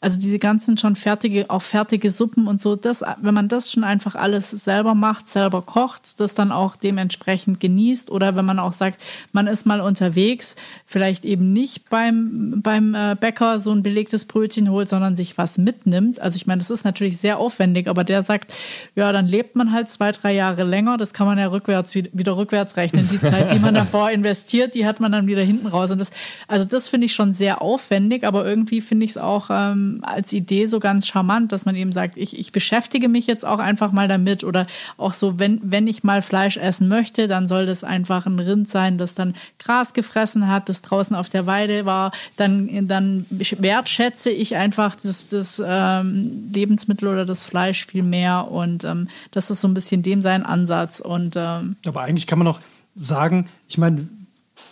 also diese ganzen schon fertige, auch fertige Suppen und so, das, wenn man das schon einfach alles selber macht, selber kocht, das dann auch dementsprechend genießt oder wenn man auch sagt, man ist mal unterwegs, vielleicht eben nicht beim, beim äh, Bäcker so ein belegtes Brötchen holt, sondern sich was mitnimmt. Also ich meine, das ist natürlich sehr aufwendig, aber der sagt, ja, dann lebt man halt zwei, drei Jahre länger, das kann man ja rückwärts, wieder rückwärts rechnen. Die Zeit, die man [laughs] davor investiert, die hat man dann wieder hinten raus. Und das, also das finde ich schon sehr aufwendig, aber irgendwie finde ich es auch ähm, als Idee so ganz charmant, dass man eben sagt, ich, ich beschäftige mich jetzt auch einfach mal damit oder auch so, wenn, wenn ich mal Fleisch essen möchte, dann soll das einfach ein Rind sein, das dann Gras gefressen hat, das draußen auf der Weide war, dann, dann wertschätze ich einfach das, das ähm, Lebensmittel oder das Fleisch viel mehr und ähm, das ist so ein bisschen dem sein Ansatz. Und, ähm, Aber eigentlich kann man auch sagen, ich meine,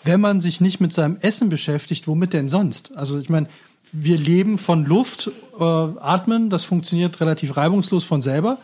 wenn man sich nicht mit seinem Essen beschäftigt, womit denn sonst? Also ich meine, wir leben von Luft, äh, atmen, das funktioniert relativ reibungslos von selber.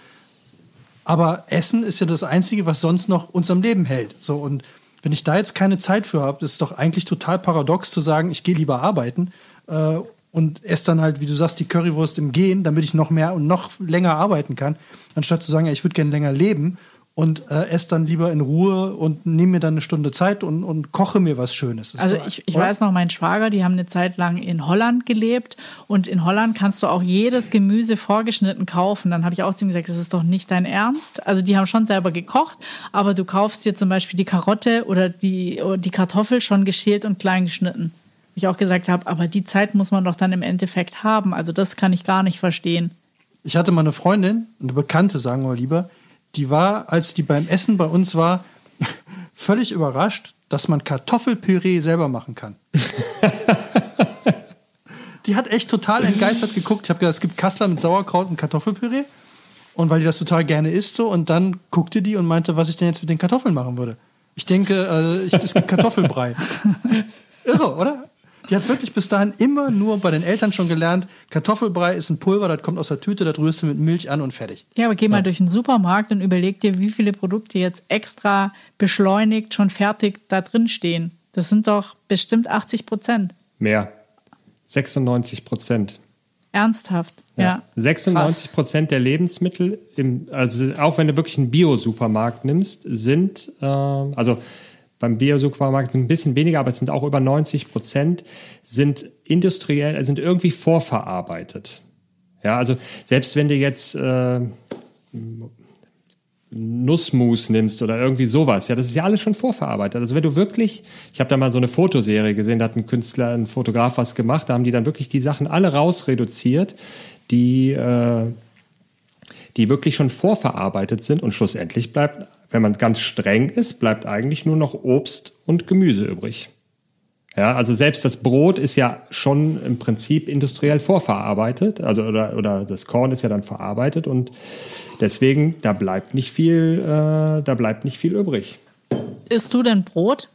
Aber Essen ist ja das Einzige, was sonst noch uns am Leben hält. So, und wenn ich da jetzt keine Zeit für habe, ist es doch eigentlich total paradox zu sagen, ich gehe lieber arbeiten äh, und esse dann halt, wie du sagst, die Currywurst im Gehen, damit ich noch mehr und noch länger arbeiten kann, anstatt zu sagen, ja, ich würde gerne länger leben und äh, esse dann lieber in Ruhe und nehme mir dann eine Stunde Zeit und, und koche mir was Schönes. also ich, ich weiß noch, mein Schwager, die haben eine Zeit lang in Holland gelebt und in Holland kannst du auch jedes Gemüse vorgeschnitten kaufen. Dann habe ich auch zu ihm gesagt, das ist doch nicht dein Ernst. Also die haben schon selber gekocht, aber du kaufst dir zum Beispiel die Karotte oder die, die Kartoffel schon geschält und klein geschnitten. Ich auch gesagt habe, aber die Zeit muss man doch dann im Endeffekt haben. Also das kann ich gar nicht verstehen. Ich hatte mal eine Freundin, eine Bekannte, sagen wir lieber, die war, als die beim Essen bei uns war, [laughs] völlig überrascht, dass man Kartoffelpüree selber machen kann. [laughs] die hat echt total entgeistert geguckt. Ich habe gesagt, es gibt Kassler mit Sauerkraut und Kartoffelpüree. Und weil die das total gerne isst so. Und dann guckte die und meinte, was ich denn jetzt mit den Kartoffeln machen würde. Ich denke, äh, ich, es gibt Kartoffelbrei. [laughs] Irre, oder? Die hat wirklich bis dahin immer nur bei den Eltern schon gelernt, Kartoffelbrei ist ein Pulver, das kommt aus der Tüte, das rührst du mit Milch an und fertig. Ja, aber geh mal durch den Supermarkt und überleg dir, wie viele Produkte jetzt extra beschleunigt, schon fertig da drin stehen. Das sind doch bestimmt 80 Prozent. Mehr. 96 Prozent. Ernsthaft, ja. ja. 96 Prozent der Lebensmittel, im, also auch wenn du wirklich einen Bio-Supermarkt nimmst, sind, äh, also beim Bio-Supermarkt sind ein bisschen weniger, aber es sind auch über 90 Prozent, sind industriell, sind irgendwie vorverarbeitet. Ja, also selbst wenn du jetzt äh, Nussmus nimmst oder irgendwie sowas, ja, das ist ja alles schon vorverarbeitet. Also wenn du wirklich, ich habe da mal so eine Fotoserie gesehen, da hat ein Künstler, ein Fotograf was gemacht, da haben die dann wirklich die Sachen alle rausreduziert, die äh, die wirklich schon vorverarbeitet sind und schlussendlich bleibt wenn man ganz streng ist, bleibt eigentlich nur noch Obst und Gemüse übrig. Ja, also selbst das Brot ist ja schon im Prinzip industriell vorverarbeitet, also oder, oder das Korn ist ja dann verarbeitet und deswegen da bleibt nicht viel, äh, da bleibt nicht viel übrig. Isst du denn Brot?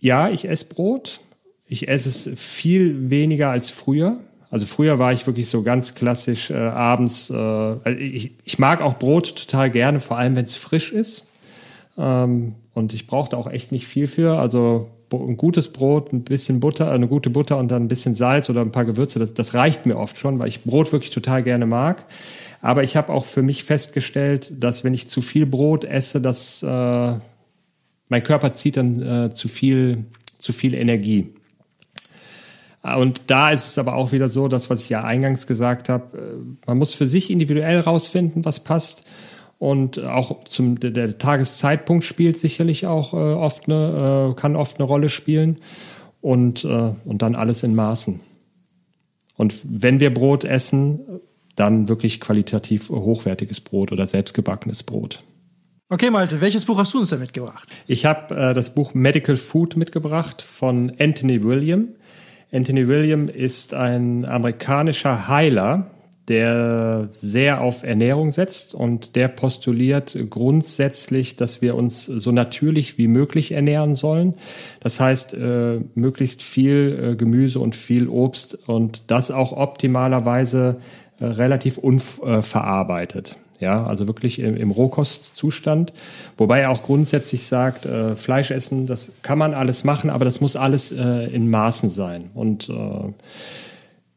Ja, ich esse Brot. Ich esse es viel weniger als früher. Also früher war ich wirklich so ganz klassisch äh, abends. Äh, also ich, ich mag auch Brot total gerne, vor allem wenn es frisch ist. Ähm, und ich brauchte auch echt nicht viel für. Also ein gutes Brot, ein bisschen Butter, eine gute Butter und dann ein bisschen Salz oder ein paar Gewürze, das, das reicht mir oft schon, weil ich Brot wirklich total gerne mag. Aber ich habe auch für mich festgestellt, dass wenn ich zu viel Brot esse, dass äh, mein Körper zieht dann äh, zu viel, zu viel Energie. Und da ist es aber auch wieder so, das, was ich ja eingangs gesagt habe, äh, man muss für sich individuell rausfinden, was passt. Und auch zum der, Tageszeitpunkt spielt sicherlich auch äh, oft eine, äh, kann oft eine Rolle spielen. Und, äh, und dann alles in Maßen. Und wenn wir Brot essen, dann wirklich qualitativ hochwertiges Brot oder selbstgebackenes Brot. Okay, Malte, welches Buch hast du uns da mitgebracht? Ich habe äh, das Buch Medical Food mitgebracht von Anthony William. Anthony William ist ein amerikanischer Heiler, der sehr auf Ernährung setzt und der postuliert grundsätzlich, dass wir uns so natürlich wie möglich ernähren sollen. Das heißt, äh, möglichst viel äh, Gemüse und viel Obst und das auch optimalerweise äh, relativ unverarbeitet. Ja, also wirklich im, im Rohkostzustand. Wobei er auch grundsätzlich sagt, äh, Fleisch essen, das kann man alles machen, aber das muss alles äh, in Maßen sein. Und äh,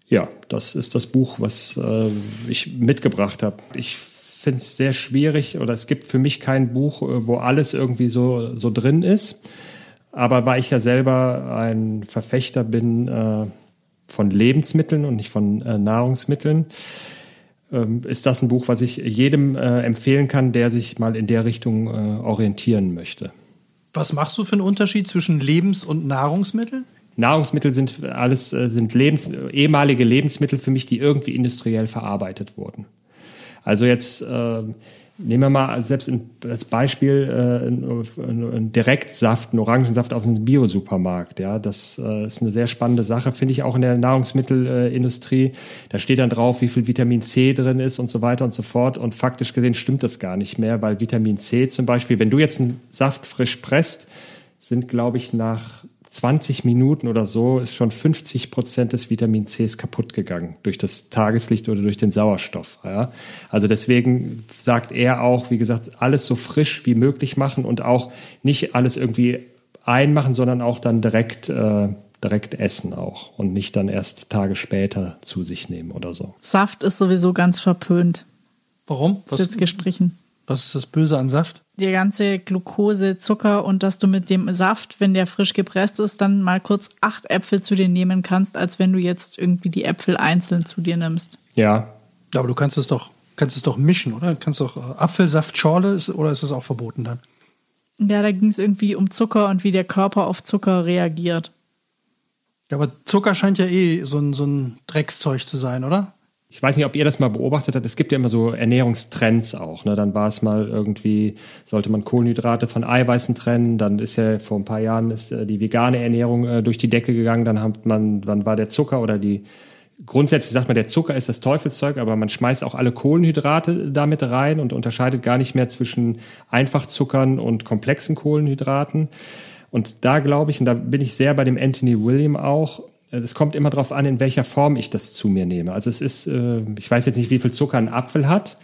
ja, das ist das Buch, was äh, ich mitgebracht habe. Ich finde es sehr schwierig oder es gibt für mich kein Buch, äh, wo alles irgendwie so, so drin ist. Aber weil ich ja selber ein Verfechter bin äh, von Lebensmitteln und nicht von äh, Nahrungsmitteln, ist das ein Buch, was ich jedem äh, empfehlen kann, der sich mal in der Richtung äh, orientieren möchte. Was machst du für einen Unterschied zwischen Lebens- und Nahrungsmitteln? Nahrungsmittel sind alles äh, sind Lebens, ehemalige Lebensmittel für mich, die irgendwie industriell verarbeitet wurden. Also jetzt äh, nehmen wir mal selbst in, als Beispiel äh, einen Direktsaft, einen Orangensaft auf einem Biosupermarkt. Ja, das äh, ist eine sehr spannende Sache, finde ich auch in der Nahrungsmittelindustrie. Da steht dann drauf, wie viel Vitamin C drin ist und so weiter und so fort. Und faktisch gesehen stimmt das gar nicht mehr, weil Vitamin C zum Beispiel, wenn du jetzt einen Saft frisch presst, sind, glaube ich, nach 20 Minuten oder so ist schon 50 Prozent des Vitamin Cs kaputt gegangen durch das Tageslicht oder durch den Sauerstoff. Ja? Also deswegen sagt er auch, wie gesagt, alles so frisch wie möglich machen und auch nicht alles irgendwie einmachen, sondern auch dann direkt äh, direkt essen auch und nicht dann erst Tage später zu sich nehmen oder so. Saft ist sowieso ganz verpönt. Warum? Was, ist jetzt gestrichen. Was ist das Böse an Saft? Die ganze Glucose, Zucker und dass du mit dem Saft, wenn der frisch gepresst ist, dann mal kurz acht Äpfel zu dir nehmen kannst, als wenn du jetzt irgendwie die Äpfel einzeln zu dir nimmst. Ja. Ja, aber du kannst es doch, kannst es doch mischen, oder? Du kannst doch äh, Apfelsaftschorle oder ist das auch verboten dann? Ja, da ging es irgendwie um Zucker und wie der Körper auf Zucker reagiert. Ja, aber Zucker scheint ja eh so ein, so ein Dreckszeug zu sein, oder? Ich weiß nicht, ob ihr das mal beobachtet habt, es gibt ja immer so Ernährungstrends auch. Ne? Dann war es mal irgendwie, sollte man Kohlenhydrate von Eiweißen trennen, dann ist ja vor ein paar Jahren ist äh, die vegane Ernährung äh, durch die Decke gegangen, dann hat man, dann war der Zucker oder die Grundsätzlich sagt man, der Zucker ist das Teufelszeug, aber man schmeißt auch alle Kohlenhydrate damit rein und unterscheidet gar nicht mehr zwischen Einfachzuckern und komplexen Kohlenhydraten. Und da glaube ich, und da bin ich sehr bei dem Anthony William auch, es kommt immer darauf an, in welcher Form ich das zu mir nehme. Also es ist, äh, ich weiß jetzt nicht, wie viel Zucker ein Apfel hat,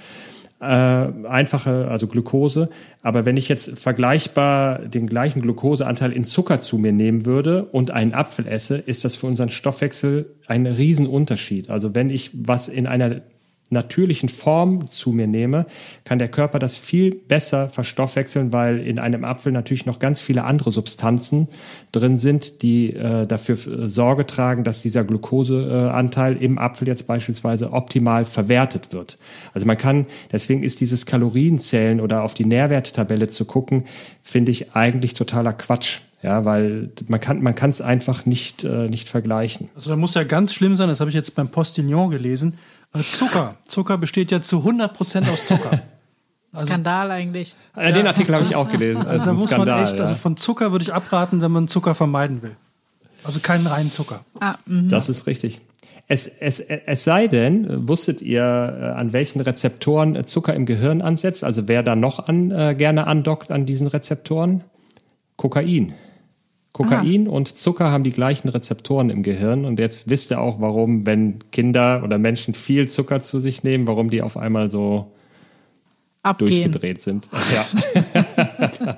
äh, einfache, also Glucose. Aber wenn ich jetzt vergleichbar den gleichen Glukoseanteil in Zucker zu mir nehmen würde und einen Apfel esse, ist das für unseren Stoffwechsel ein Riesenunterschied. Also wenn ich was in einer natürlichen Form zu mir nehme, kann der Körper das viel besser verstoffwechseln, weil in einem Apfel natürlich noch ganz viele andere Substanzen drin sind, die äh, dafür Sorge tragen, dass dieser Glukoseanteil im Apfel jetzt beispielsweise optimal verwertet wird. Also man kann, deswegen ist dieses Kalorienzählen oder auf die Nährwerttabelle zu gucken, finde ich eigentlich totaler Quatsch. Ja, weil man kann man kann es einfach nicht äh, nicht vergleichen. Also da muss ja ganz schlimm sein, das habe ich jetzt beim Postillon gelesen äh, Zucker. Zucker besteht ja zu 100% aus Zucker. [laughs] Also, Skandal eigentlich. Ja, den Artikel habe ich auch [laughs] gelesen. Also, da muss Skandal, man echt, ja. also von Zucker würde ich abraten, wenn man Zucker vermeiden will. Also keinen reinen Zucker. Ah, das ist richtig. Es, es, es sei denn, wusstet ihr, äh, an welchen Rezeptoren Zucker im Gehirn ansetzt? Also wer da noch an, äh, gerne andockt an diesen Rezeptoren? Kokain. Kokain ah. und Zucker haben die gleichen Rezeptoren im Gehirn. Und jetzt wisst ihr auch, warum, wenn Kinder oder Menschen viel Zucker zu sich nehmen, warum die auf einmal so Abgehen. durchgedreht sind. [laughs] Ja.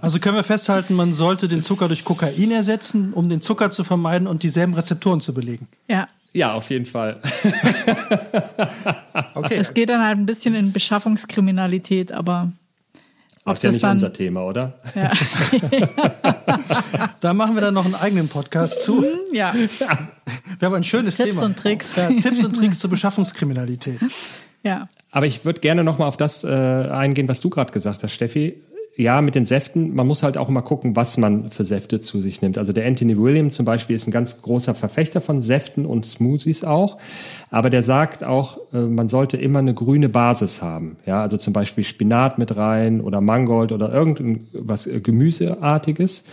Also können wir festhalten, man sollte den Zucker durch Kokain ersetzen, um den Zucker zu vermeiden und dieselben Rezeptoren zu belegen. Ja. Ja, auf jeden Fall. [laughs] okay. Es geht dann halt ein bisschen in Beschaffungskriminalität, aber das ist ja nicht dann, unser Thema, oder? Ja. [laughs] da machen wir dann noch einen eigenen Podcast zu. Mhm, ja. Wir haben ein schönes Tipps Thema. Tipps und Tricks. Ja, Tipps und Tricks zur Beschaffungskriminalität. Ja. Aber ich würde gerne noch mal auf das äh, eingehen, was du gerade gesagt hast, Steffi ja, mit den Säften, man muss halt auch immer gucken, was man für Säfte zu sich nimmt. Also der Anthony William zum Beispiel ist ein ganz großer Verfechter von Säften und Smoothies auch. Aber der sagt auch, äh, man sollte immer eine grüne Basis haben. Ja, also zum Beispiel Spinat mit rein oder Mangold oder irgendwas äh, Gemüseartiges.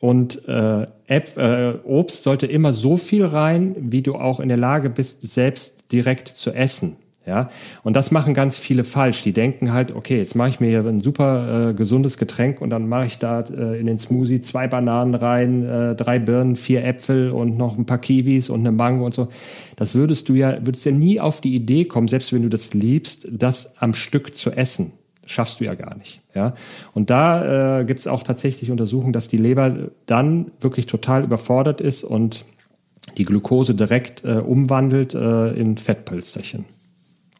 Und äh, App, äh, Obst sollte immer so viel rein, wie du auch in der Lage bist, selbst direkt zu essen. Ja, und das machen ganz viele falsch. Die denken halt, okay, jetzt mache ich mir hier ein super äh, gesundes Getränk und dann mache ich da äh, in den Smoothie zwei Bananen rein, äh, drei Birnen, vier Äpfel und noch ein paar Kiwis und eine Mango und so. Das würdest du ja, würdest ja nie auf die Idee kommen, selbst wenn du das liebst, das am Stück zu essen. Schaffst du ja gar nicht. Ja, und da äh, gibt es auch tatsächlich Untersuchungen, dass die Leber dann wirklich total überfordert ist und die Glucose direkt äh, umwandelt äh, in Fettpölsterchen.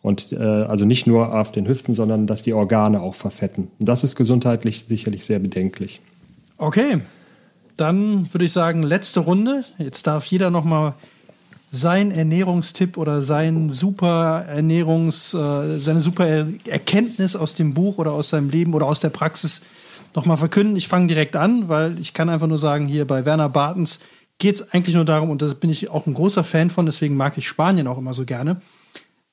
Und äh, also nicht nur auf den Hüften, sondern dass die Organe auch verfetten. Und das ist gesundheitlich sicherlich sehr bedenklich. Okay, dann würde ich sagen, letzte Runde. Jetzt darf jeder noch mal sein Ernährungstipp oder sein super Ernährungs, äh, seine super Erkenntnis aus dem Buch oder aus seinem Leben oder aus der Praxis noch mal verkünden. Ich fange direkt an, weil ich kann einfach nur sagen, hier bei Werner Bartens geht es eigentlich nur darum, und da bin ich auch ein großer Fan von, deswegen mag ich Spanien auch immer so gerne,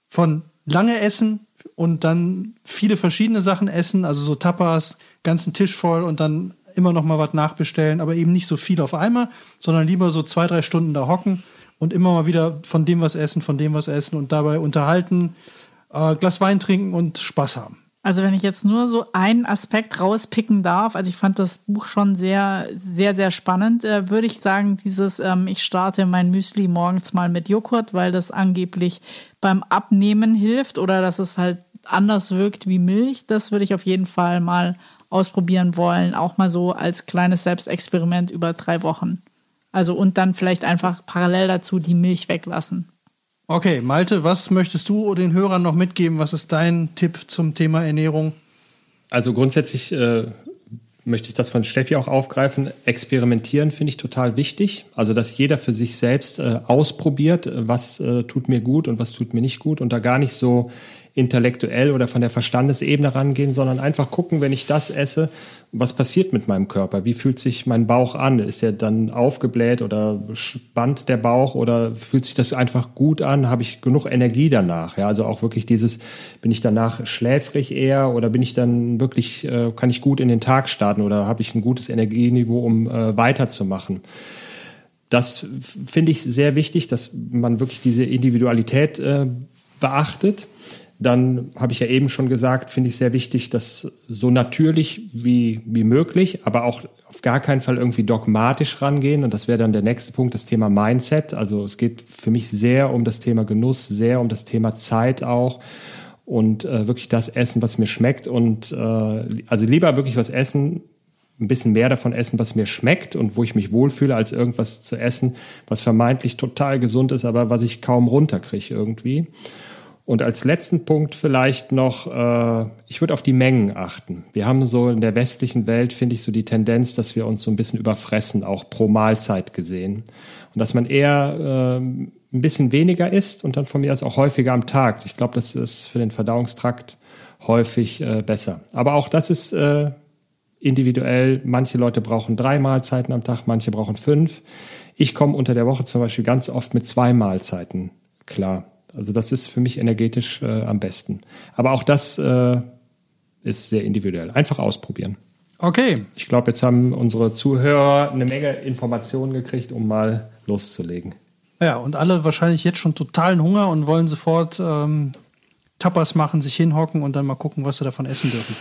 von lange essen und dann viele verschiedene Sachen essen, also so Tapas, ganzen Tisch voll und dann immer noch mal was nachbestellen, aber eben nicht so viel auf einmal, sondern lieber so zwei, drei Stunden da hocken und immer mal wieder von dem was essen, von dem was essen und dabei unterhalten, äh, Glas Wein trinken und Spaß haben. Also wenn ich jetzt nur so einen Aspekt rauspicken darf, also ich fand das Buch schon sehr, sehr, sehr spannend, äh, würde ich sagen, dieses, ähm, ich starte mein Müsli morgens mal mit Joghurt, weil das angeblich beim Abnehmen hilft oder dass es halt anders wirkt wie Milch. Das würde ich auf jeden Fall mal ausprobieren wollen, auch mal so als kleines Selbstexperiment über drei Wochen. Also und dann vielleicht einfach parallel dazu die Milch weglassen. Okay, Malte, was möchtest du den Hörern noch mitgeben? Was ist dein Tipp zum Thema Ernährung? Also grundsätzlich äh, möchte ich das von Steffi auch aufgreifen. Experimentieren finde ich total wichtig. Also, dass jeder für sich selbst äh, ausprobiert, was äh, tut mir gut und was tut mir nicht gut und da gar nicht so intellektuell oder von der Verstandesebene rangehen, sondern einfach gucken, wenn ich das esse, was passiert mit meinem Körper? Wie fühlt sich mein Bauch an? Ist er dann aufgebläht oder spannt der Bauch oder fühlt sich das einfach gut an? Habe ich genug Energie danach? Ja, also auch wirklich dieses, bin ich danach schläfrig eher oder bin ich dann wirklich, äh, kann ich gut in den Tag starten oder habe ich ein gutes Energieniveau, um äh, weiterzumachen? Das finde ich sehr wichtig, dass man wirklich diese Individualität äh, beachtet. Dann habe ich ja eben schon gesagt, finde ich sehr wichtig, dass so natürlich wie, wie möglich, aber auch auf gar keinen Fall irgendwie dogmatisch rangehen. Und das wäre dann der nächste Punkt, das Thema Mindset. Also es geht für mich sehr um das Thema Genuss, sehr um das Thema Zeit auch und äh, wirklich das Essen, was mir schmeckt. Und äh, also lieber wirklich was essen, ein bisschen mehr davon essen, was mir schmeckt und wo ich mich wohlfühle, als irgendwas zu essen, was vermeintlich total gesund ist, aber was ich kaum runterkriege irgendwie. Und als letzten Punkt vielleicht noch, äh, ich würde auf die Mengen achten. Wir haben so in der westlichen Welt, finde ich, so die Tendenz, dass wir uns so ein bisschen überfressen, auch pro Mahlzeit gesehen. Und dass man eher äh, ein bisschen weniger isst und dann von mir aus auch häufiger am Tag. Ich glaube, das ist für den Verdauungstrakt häufig äh, besser. Aber auch das ist äh, individuell. Manche Leute brauchen drei Mahlzeiten am Tag, manche brauchen fünf. Ich komme unter der Woche zum Beispiel ganz oft mit zwei Mahlzeiten klar. Also das ist für mich energetisch äh, am besten. Aber auch das äh, ist sehr individuell. Einfach ausprobieren. Okay. Ich glaube, jetzt haben unsere Zuhörer eine Menge Informationen gekriegt, um mal loszulegen. Ja, und alle wahrscheinlich jetzt schon totalen Hunger und wollen sofort ähm, Tapas machen, sich hinhocken und dann mal gucken, was sie davon essen dürfen.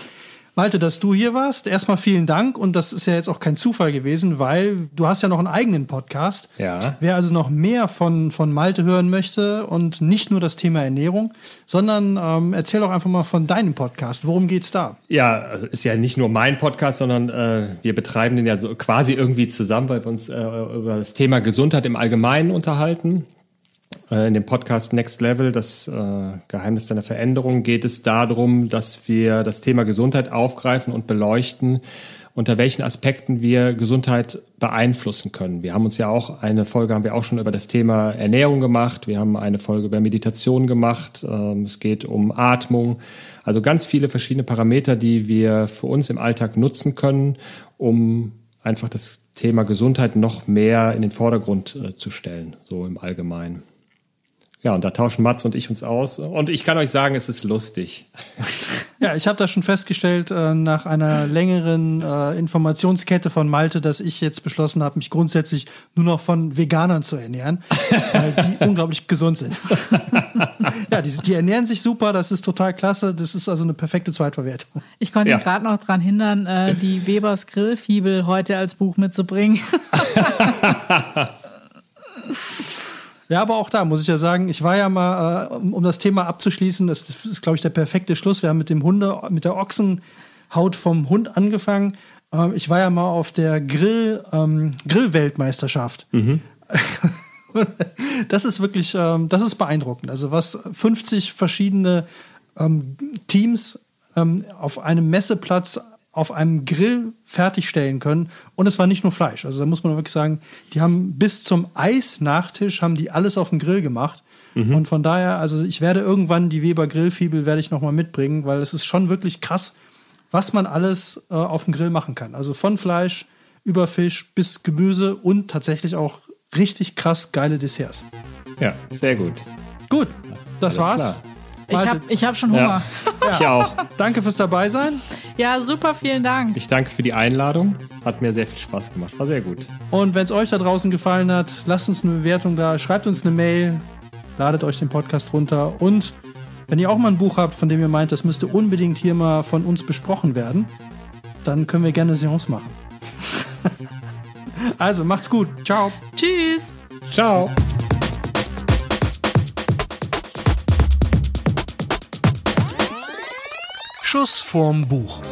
Malte, dass du hier warst, erstmal vielen Dank und das ist ja jetzt auch kein Zufall gewesen, weil du hast ja noch einen eigenen Podcast. Ja. Wer also noch mehr von, von Malte hören möchte und nicht nur das Thema Ernährung, sondern ähm, erzähl doch einfach mal von deinem Podcast. Worum geht's da? Ja, also ist ja nicht nur mein Podcast, sondern äh, wir betreiben den ja so quasi irgendwie zusammen, weil wir uns äh, über das Thema Gesundheit im Allgemeinen unterhalten. Äh, in dem Podcast Next Level, das äh, Geheimnis deiner Veränderung, geht es darum, dass wir das Thema Gesundheit aufgreifen und beleuchten, unter welchen Aspekten wir Gesundheit beeinflussen können. Wir haben uns ja auch eine Folge haben wir auch schon über das Thema Ernährung gemacht. Wir haben eine Folge über Meditation gemacht. Ähm, es geht um Atmung. Also ganz viele verschiedene Parameter, die wir für uns im Alltag nutzen können, um einfach das Thema Gesundheit noch mehr in den Vordergrund äh, zu stellen, so im Allgemeinen. Ja, und da tauschen Mats und ich uns aus. Und ich kann euch sagen, es ist lustig. [laughs] Ja, ich habe da schon festgestellt, äh, nach einer längeren äh, Informationskette von Malte, dass ich jetzt beschlossen habe, mich grundsätzlich nur noch von Veganern zu ernähren, [laughs] weil die unglaublich gesund sind. [laughs] ja, die, die, ernähren sich super, das ist total klasse. Das ist also eine perfekte Zweitverwertung. Ich konnte ja. ihn gerade noch daran hindern, äh, die Webers Grillfibel heute als Buch mitzubringen. Ja, aber auch da muss ich ja sagen, ich war ja mal, äh, um, das Thema abzuschließen, das ist, glaube ich, der perfekte Schluss. Wir haben mit dem Hunde, mit der Ochsenhaut vom Hund angefangen. Ähm, ich war ja mal auf der Grill, ähm, Grillweltmeisterschaft. Mhm. [laughs] das ist wirklich, ähm, das ist beeindruckend. Also was 50 verschiedene ähm, Teams ähm, auf einem Messeplatz auf einem Grill fertigstellen können. Und es war nicht nur Fleisch. Also da muss man wirklich sagen, die haben bis zum Eisnachtisch haben die alles auf dem Grill gemacht. Mhm. Und von daher, also ich werde irgendwann die Weber Grillfibel werde ich nochmal mitbringen, weil es ist schon wirklich krass, was man alles äh, auf dem Grill machen kann. Also von Fleisch über Fisch bis Gemüse und tatsächlich auch richtig krass geile Desserts. Ja, sehr gut. Gut, das Alles war's. Klar. Ich habe ich hab schon Hunger. Ja. [laughs] Ich auch. Danke fürs Dabeisein. Ja, super, vielen Dank. Ich danke für die Einladung. Hat mir sehr viel Spaß gemacht. War sehr gut. Und wenn es euch da draußen gefallen hat, lasst uns eine Bewertung da, schreibt uns eine Mail, ladet euch den Podcast runter und wenn ihr auch mal ein Buch habt, von dem ihr meint, das müsste unbedingt hier mal von uns besprochen werden, dann können wir gerne Seance machen. [laughs] also macht's gut. Ciao. Tschüss. Ciao. Schuss vorm Buch.